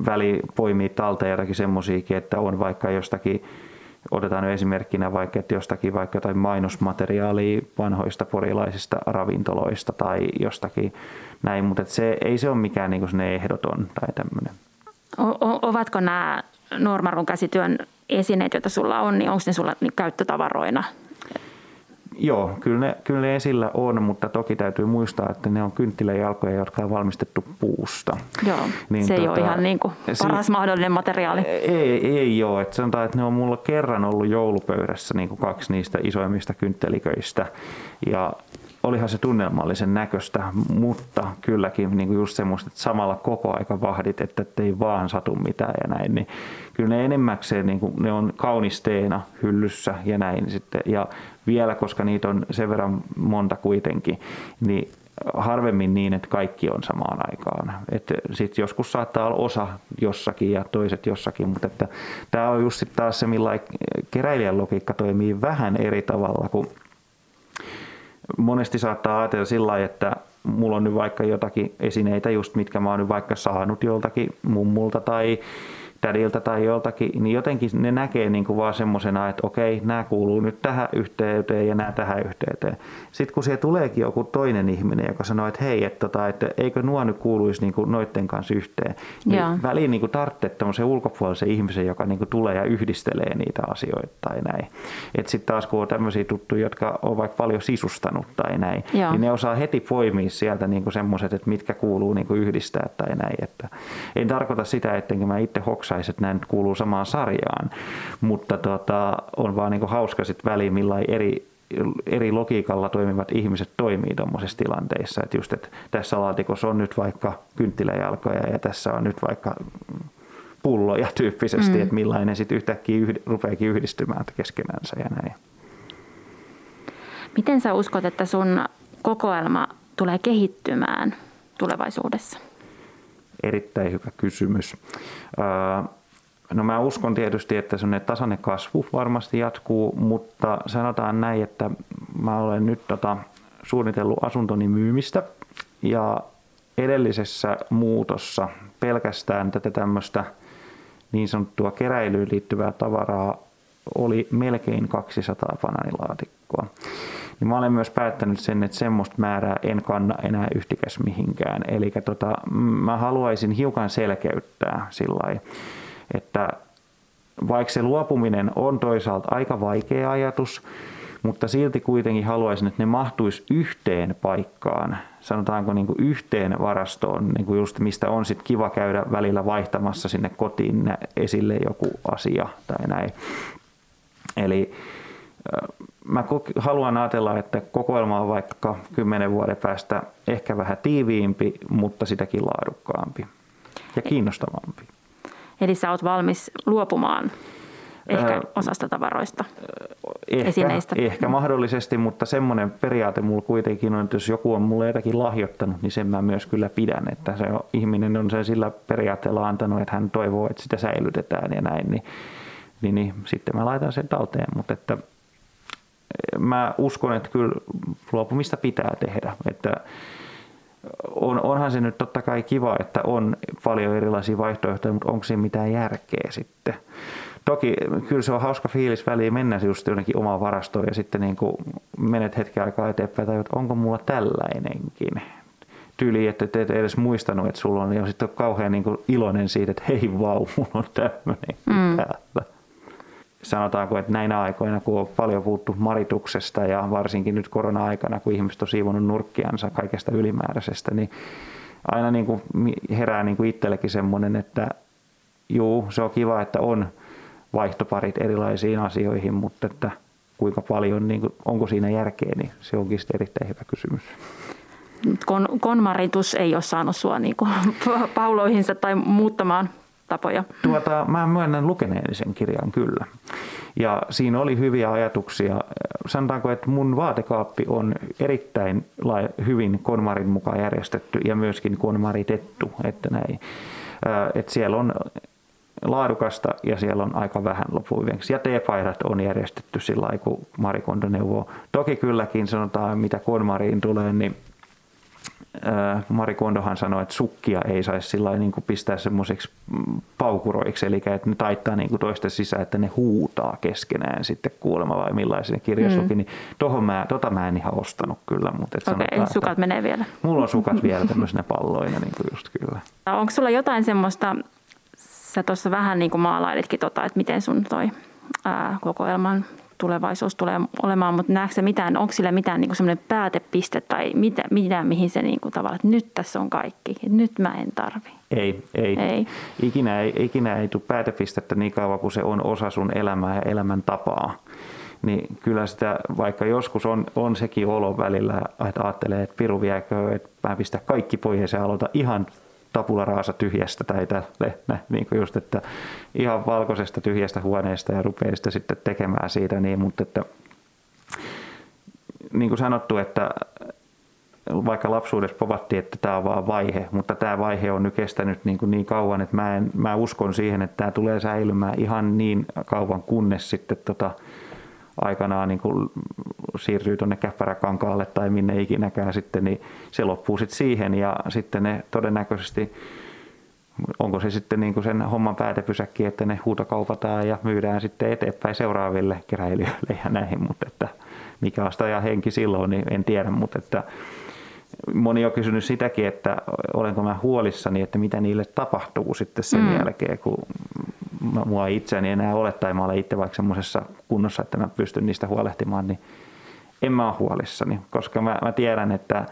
väli poimii talteen jotakin semmoisiakin, että on vaikka jostakin otetaan nyt esimerkkinä vaikka, että jostakin vaikka jotain mainosmateriaalia vanhoista porilaisista ravintoloista tai jostakin näin, mutta se, ei se ole mikään niin ehdoton tai tämmöinen. O- ovatko nämä Normarun käsityön esineet, joita sulla on, niin onko ne sulla käyttötavaroina Joo, kyllä ne, kyllä ne esillä on, mutta toki täytyy muistaa, että ne on kynttiläjalkoja, jotka on valmistettu puusta. Joo, niin se tota, ei ole ihan niin kuin paras si- mahdollinen materiaali. Ei, ei ole. Että sanotaan, että ne on mulla kerran ollut joulupöydässä niin kuin kaksi niistä isoimmista kyntteliköistä. Ja olihan se tunnelmallisen näköistä, mutta kylläkin niin kuin just semmoista, että samalla koko aika vahdit, että ei vaan satu mitään ja näin. Niin kyllä ne enemmäkseen niin kuin, ne on kaunisteena hyllyssä ja näin sitten. Ja vielä, koska niitä on sen verran monta kuitenkin, niin harvemmin niin, että kaikki on samaan aikaan. Sitten joskus saattaa olla osa jossakin ja toiset jossakin, mutta että tämä on just taas se, millä keräilijän logiikka toimii vähän eri tavalla kuin monesti saattaa ajatella sillä lailla, että mulla on nyt vaikka jotakin esineitä just, mitkä mä oon nyt vaikka saanut joltakin mummulta tai tädiltä tai joltakin, niin jotenkin ne näkee niin kuin vaan semmoisena, että okei, nämä kuuluu nyt tähän yhteyteen ja nämä tähän yhteyteen. Sitten kun siellä tuleekin joku toinen ihminen, joka sanoo, että hei, että, tota, että eikö nuo nyt kuuluisi niin kuin noiden kanssa yhteen, niin Joo. väliin niin tarvitsee tämmöisen ulkopuolisen ihmisen, joka niin kuin tulee ja yhdistelee niitä asioita tai näin. Että sitten taas kun on tämmöisiä tuttuja, jotka on vaikka paljon sisustanut tai näin, Joo. niin ne osaa heti poimia sieltä niin semmoiset, että mitkä kuuluu niin kuin yhdistää tai näin. Että en tarkoita sitä, ettenkö mä itse hoksaisi, että nämä nyt kuuluu samaan sarjaan, mutta tota, on vaan niin kuin hauska sitten väliin, millä eri eri logiikalla toimivat ihmiset toimii tuommoisissa tilanteissa. Että just, että tässä laatikossa on nyt vaikka kynttiläjalkoja ja tässä on nyt vaikka pulloja tyyppisesti, mm. että millainen sitten yhtäkkiä yhd, rupeakin yhdistymään keskenänsä ja näin. Miten sä uskot, että sun kokoelma tulee kehittymään tulevaisuudessa? Erittäin hyvä kysymys. No mä uskon tietysti, että semmoinen tasainen kasvu varmasti jatkuu, mutta sanotaan näin, että mä olen nyt tota, suunnitellut asuntoni myymistä ja edellisessä muutossa pelkästään tätä tämmöistä niin sanottua keräilyyn liittyvää tavaraa oli melkein 200 bananilaatikkoa. Niin mä olen myös päättänyt sen, että semmoista määrää en kanna enää yhtikäs mihinkään. Eli tota, mä haluaisin hiukan selkeyttää sillä että vaikka se luopuminen on toisaalta aika vaikea ajatus, mutta silti kuitenkin haluaisin, että ne mahtuisi yhteen paikkaan, sanotaanko niin kuin yhteen varastoon, niin kuin just mistä on sitten kiva käydä välillä vaihtamassa sinne kotiin esille joku asia tai näin. Eli mä haluan ajatella, että kokoelma on vaikka kymmenen vuoden päästä ehkä vähän tiiviimpi, mutta sitäkin laadukkaampi ja kiinnostavampi. Eli sä oot valmis luopumaan ehkä osasta tavaroista, ehkä, esineistä. Ehkä mahdollisesti, mutta semmoinen periaate mulla kuitenkin on, että jos joku on mulle jotakin lahjoittanut, niin sen mä myös kyllä pidän. Että se on, ihminen on sen sillä periaatteella antanut, että hän toivoo, että sitä säilytetään ja näin, niin, niin, niin sitten mä laitan sen talteen. Mutta että mä uskon, että kyllä luopumista pitää tehdä. Että on, onhan se nyt totta kai kiva, että on paljon erilaisia vaihtoehtoja, mutta onko siinä mitään järkeä sitten? Toki kyllä se on hauska fiilis väliin mennä just jonnekin omaan varastoon ja sitten niin kuin menet hetken aikaa eteenpäin tai että onko mulla tällainenkin tyyli, että et et edes muistanut, että sulla on, ja sitten on kauhean niin kuin iloinen siitä, että hei vau, mulla on tämmöinen mm. täällä sanotaanko, että näinä aikoina, kun on paljon puhuttu marituksesta ja varsinkin nyt korona-aikana, kun ihmiset on siivonut nurkkiansa kaikesta ylimääräisestä, niin aina niin kuin herää niin kuin itsellekin semmoinen, että juu, se on kiva, että on vaihtoparit erilaisiin asioihin, mutta että kuinka paljon, niin kuin, onko siinä järkeä, niin se onkin sitten erittäin hyvä kysymys. Kon, konmaritus ei ole saanut sinua niin pauloihinsa tai muuttamaan tapoja? Tuota, mä myönnän lukeneeni sen kirjan kyllä. Ja siinä oli hyviä ajatuksia. Sanotaanko, että mun vaatekaappi on erittäin hyvin konmarin mukaan järjestetty ja myöskin konmaritettu. Että näin. Että siellä on laadukasta ja siellä on aika vähän lopuiveksi. Ja teepaidat on järjestetty sillä lailla, kun Marikondo neuvoo. Toki kylläkin sanotaan, mitä konmariin tulee, niin Mari Kondohan sanoi, että sukkia ei saisi sillä niin kuin pistää semmoisiksi paukuroiksi, eli että ne taittaa niin kuin toisten sisään, että ne huutaa keskenään sitten kuulemma vai millaisen kirjasluki, mm. niin tohon mä, tota mä en ihan ostanut kyllä. Mutta Okei, okay, sanotaan, sukat menee vielä. Mulla on sukat vielä tämmöisenä palloina, niin kuin just kyllä. Onko sulla jotain semmoista, sä tuossa vähän niin kuin maalailitkin tota, että miten sun toi ää, kokoelman tulevaisuus tulee olemaan, mutta näetkö se mitään, onko sillä mitään niin semmoinen päätepiste tai mitä, mitä mihin se niin kuin tavallaan, että nyt tässä on kaikki, että nyt mä en tarvi? Ei, ei. ei. Ikinä, ei ikinä ei tule päätepistettä niin kauan kuin se on osa sun elämää ja elämäntapaa. Niin kyllä sitä, vaikka joskus on, on sekin olo välillä, että ajattelee, että piru viekö, että mä pistän kaikki pois ja aloita ihan tapula raasa tyhjästä tai tälle, niin kuin just, että ihan valkoisesta tyhjästä huoneesta ja rupeaa sitä sitten tekemään siitä niin, mutta että niin kuin sanottu, että vaikka lapsuudessa povattiin, että tämä on vaan vaihe, mutta tämä vaihe on nyt kestänyt niin, kuin niin kauan, että mä, en, mä uskon siihen, että tämä tulee säilymään ihan niin kauan, kunnes sitten tota, aikanaan niin kuin siirtyy tuonne käppäräkankaalle tai minne ikinäkään sitten, niin se loppuu sitten siihen ja sitten ne todennäköisesti onko se sitten niin kuin sen homman päätepysäkki, että ne huutokaupataan ja myydään sitten eteenpäin seuraaville keräilijöille ja näihin, mutta että mikä on ja henki silloin, niin en tiedä, mutta että moni on kysynyt sitäkin, että olenko mä huolissani, että mitä niille tapahtuu sitten sen mm. jälkeen, kun mua itseäni enää ole tai mä olen itse vaikka semmoisessa kunnossa, että mä pystyn niistä huolehtimaan, niin en mä ole huolissani, koska mä, mä tiedän, että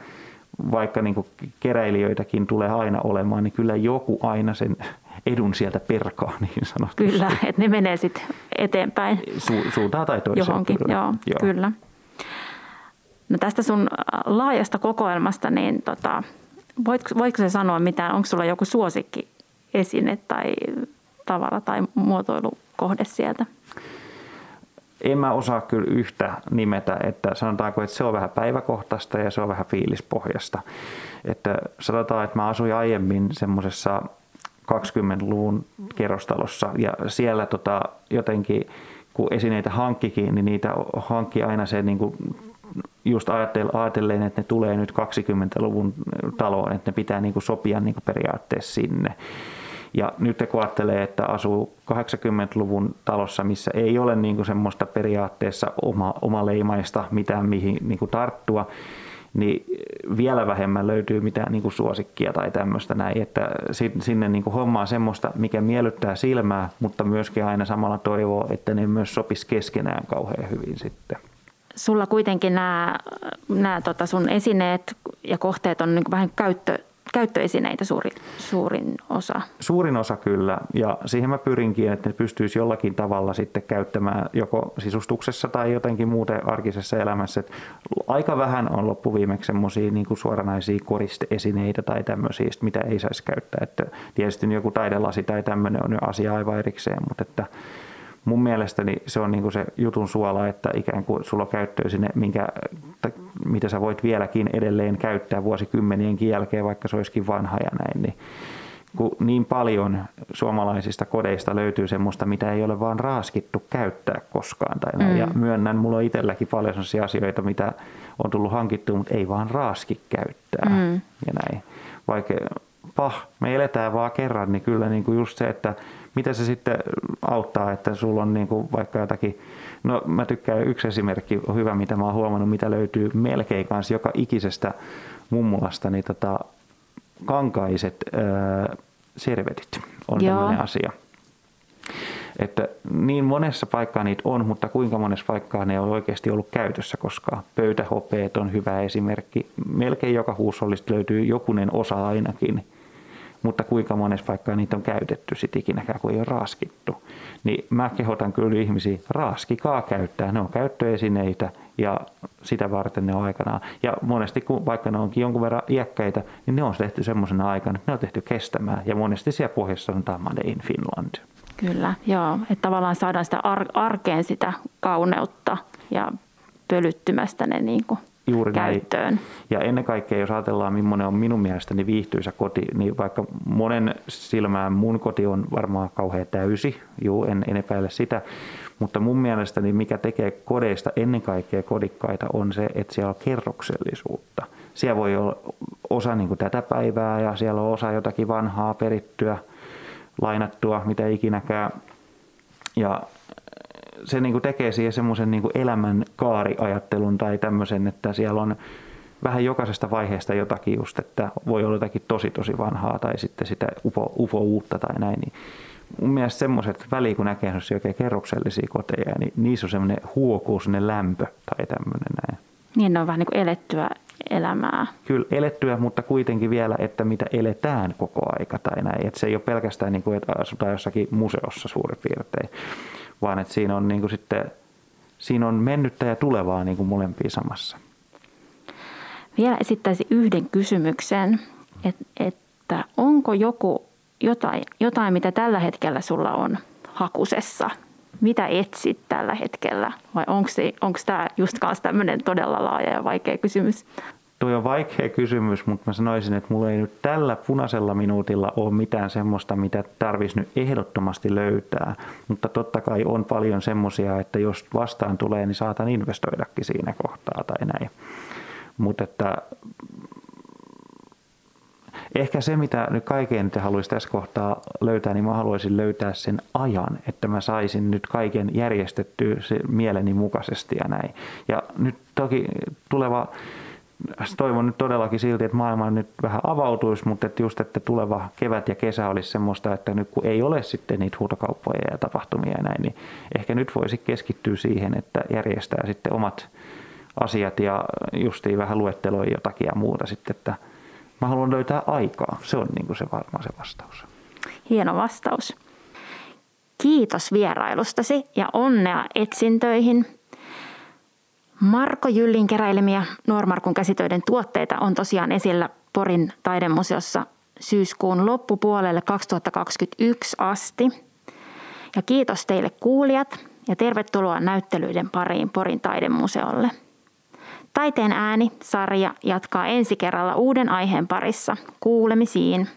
vaikka niin keräilijöitäkin tulee aina olemaan, niin kyllä joku aina sen edun sieltä perkaa niin sanotusti. Kyllä, että ne menee sitten eteenpäin. Su- suuntaan tai toiseen. Johonkin, kyllä. Joo, joo. kyllä. No tästä sun laajasta kokoelmasta, niin tota, voitko, voitko se sanoa mitään, onko sulla joku suosikki esine tai tavalla tai muotoilukohde sieltä? En mä osaa kyllä yhtä nimetä, että sanotaanko, että se on vähän päiväkohtaista ja se on vähän fiilispohjasta. Että sanotaan, että mä asuin aiemmin semmoisessa 20-luvun kerrostalossa ja siellä tota, jotenkin kun esineitä hankkikin, niin niitä hankki aina se niin kuin just ajatellen, että ne tulee nyt 20-luvun taloon, että ne pitää niin kuin sopia niin kuin periaatteessa sinne. Ja nyt kun ajattelee, että asuu 80-luvun talossa, missä ei ole niin kuin semmoista periaatteessa oma, omaleimaista mitään mihin niin kuin tarttua, niin vielä vähemmän löytyy mitään niin kuin suosikkia tai tämmöistä näin, että sinne niin kuin hommaa semmoista, mikä miellyttää silmää, mutta myöskin aina samalla toivoo, että ne myös sopisi keskenään kauhean hyvin sitten. Sulla kuitenkin nämä, nämä tota sun esineet ja kohteet on niin vähän käyttö, käyttöesineitä suuri, suurin osa? Suurin osa kyllä, ja siihen mä pyrinkin, että ne pystyisi jollakin tavalla sitten käyttämään joko sisustuksessa tai jotenkin muuten arkisessa elämässä. Et aika vähän on loppuviimeksi semmoisia niin suoranaisia koristeesineitä tai tämmöisiä, mitä ei saisi käyttää. Että tietysti joku taidelasi tai tämmöinen on jo asia aivan erikseen, mutta että mun mielestäni se on niin se jutun suola, että ikään kuin sulla on käyttöön sinne, minkä, mitä sä voit vieläkin edelleen käyttää vuosikymmenienkin jälkeen, vaikka se olisikin vanha ja näin, niin kun niin paljon suomalaisista kodeista löytyy semmoista, mitä ei ole vaan raaskittu käyttää koskaan. Tai näin. Mm. Ja myönnän, mulla on itselläkin paljon sellaisia asioita, mitä on tullut hankittua, mutta ei vaan raaski käyttää. Mm. Ja näin. Vaikka pah, me eletään vaan kerran, niin kyllä niin kuin just se, että mitä se sitten auttaa, että sulla on niin kuin vaikka jotakin, no mä tykkään yksi esimerkki on hyvä, mitä mä oon huomannut, mitä löytyy melkein kanssa joka ikisestä mummulasta, niin tota, kankaiset ää, servetit on Joo. tämmöinen asia. Että niin monessa paikkaa niitä on, mutta kuinka monessa paikkaa ne on oikeasti ollut käytössä, koska pöytähopeet on hyvä esimerkki. Melkein joka huusollista löytyy jokunen osa ainakin mutta kuinka monessa paikkaa niitä on käytetty sitten ikinäkään, kun ei ole raaskittu. Niin mä kehotan kyllä ihmisiä, raaskikaa käyttää, ne on käyttöesineitä ja sitä varten ne on aikanaan. Ja monesti, kun vaikka ne onkin jonkun verran iäkkäitä, niin ne on tehty semmoisena aikana, että ne on tehty kestämään. Ja monesti siellä pohjassa on tämä Made in Finland. Kyllä, joo. Että tavallaan saadaan sitä ar- arkeen sitä kauneutta ja pölyttymästä ne niin kuin Juuri käyttöön. Näin. Ja ennen kaikkea, jos ajatellaan, millainen on minun mielestäni viihtyisä koti, niin vaikka monen silmään mun koti on varmaan kauhean täysi, juu, en, en epäile sitä, mutta mun mielestäni mikä tekee kodeista ennen kaikkea kodikkaita on se, että siellä on kerroksellisuutta. Siellä voi olla osa niin kuin tätä päivää ja siellä on osa jotakin vanhaa perittyä, lainattua, mitä ikinäkään. Ja se niin kuin tekee siihen semmoisen niin elämän kaariajattelun tai tämmöisen, että siellä on vähän jokaisesta vaiheesta jotakin just, että voi olla jotakin tosi tosi vanhaa tai sitten sitä ufo, ufo uutta tai näin. Niin mun mielestä semmoiset väliin, kun näkee oikein kerroksellisia koteja, niin niissä on semmoinen huokuu, semmoinen lämpö tai tämmöinen näin. Niin ne on vähän niin kuin elettyä elämää. Kyllä elettyä, mutta kuitenkin vielä, että mitä eletään koko aika tai näin. Että se ei ole pelkästään niin kuin, että asutaan jossakin museossa suurin piirtein, vaan että siinä on niin kuin sitten, siinä on mennyttä ja tulevaa niin kuin molempia samassa. Vielä esittäisi yhden kysymyksen, että onko joku jotain, jotain, mitä tällä hetkellä sulla on hakusessa? Mitä etsit tällä hetkellä? Vai onko tämä just kanssa tämmöinen todella laaja ja vaikea kysymys? Tuo on vaikea kysymys, mutta mä sanoisin, että mulla ei nyt tällä punaisella minuutilla ole mitään semmoista, mitä tarvitsisi nyt ehdottomasti löytää. Mutta totta kai on paljon semmoisia, että jos vastaan tulee, niin saatan investoidakin siinä kohtaa tai näin. Mutta että ehkä se, mitä nyt kaiken nyt haluaisin tässä kohtaa löytää, niin mä haluaisin löytää sen ajan, että mä saisin nyt kaiken järjestettyä se mieleni mukaisesti ja näin. Ja nyt toki tuleva toivon nyt todellakin silti, että maailma nyt vähän avautuisi, mutta että just, että tuleva kevät ja kesä olisi semmoista, että nyt kun ei ole sitten niitä huutokauppoja ja tapahtumia ja näin, niin ehkä nyt voisi keskittyä siihen, että järjestää sitten omat asiat ja justiin vähän luetteloi jotakin ja muuta sitten, että mä haluan löytää aikaa. Se on niin kuin se varmaan se vastaus. Hieno vastaus. Kiitos vierailustasi ja onnea etsintöihin. Marko Jyllin keräilemiä Nuormarkun käsitöiden tuotteita on tosiaan esillä Porin taidemuseossa syyskuun loppupuolelle 2021 asti. Ja kiitos teille kuulijat ja tervetuloa näyttelyiden pariin Porin taidemuseolle. Taiteen ääni-sarja jatkaa ensi kerralla uuden aiheen parissa. Kuulemisiin.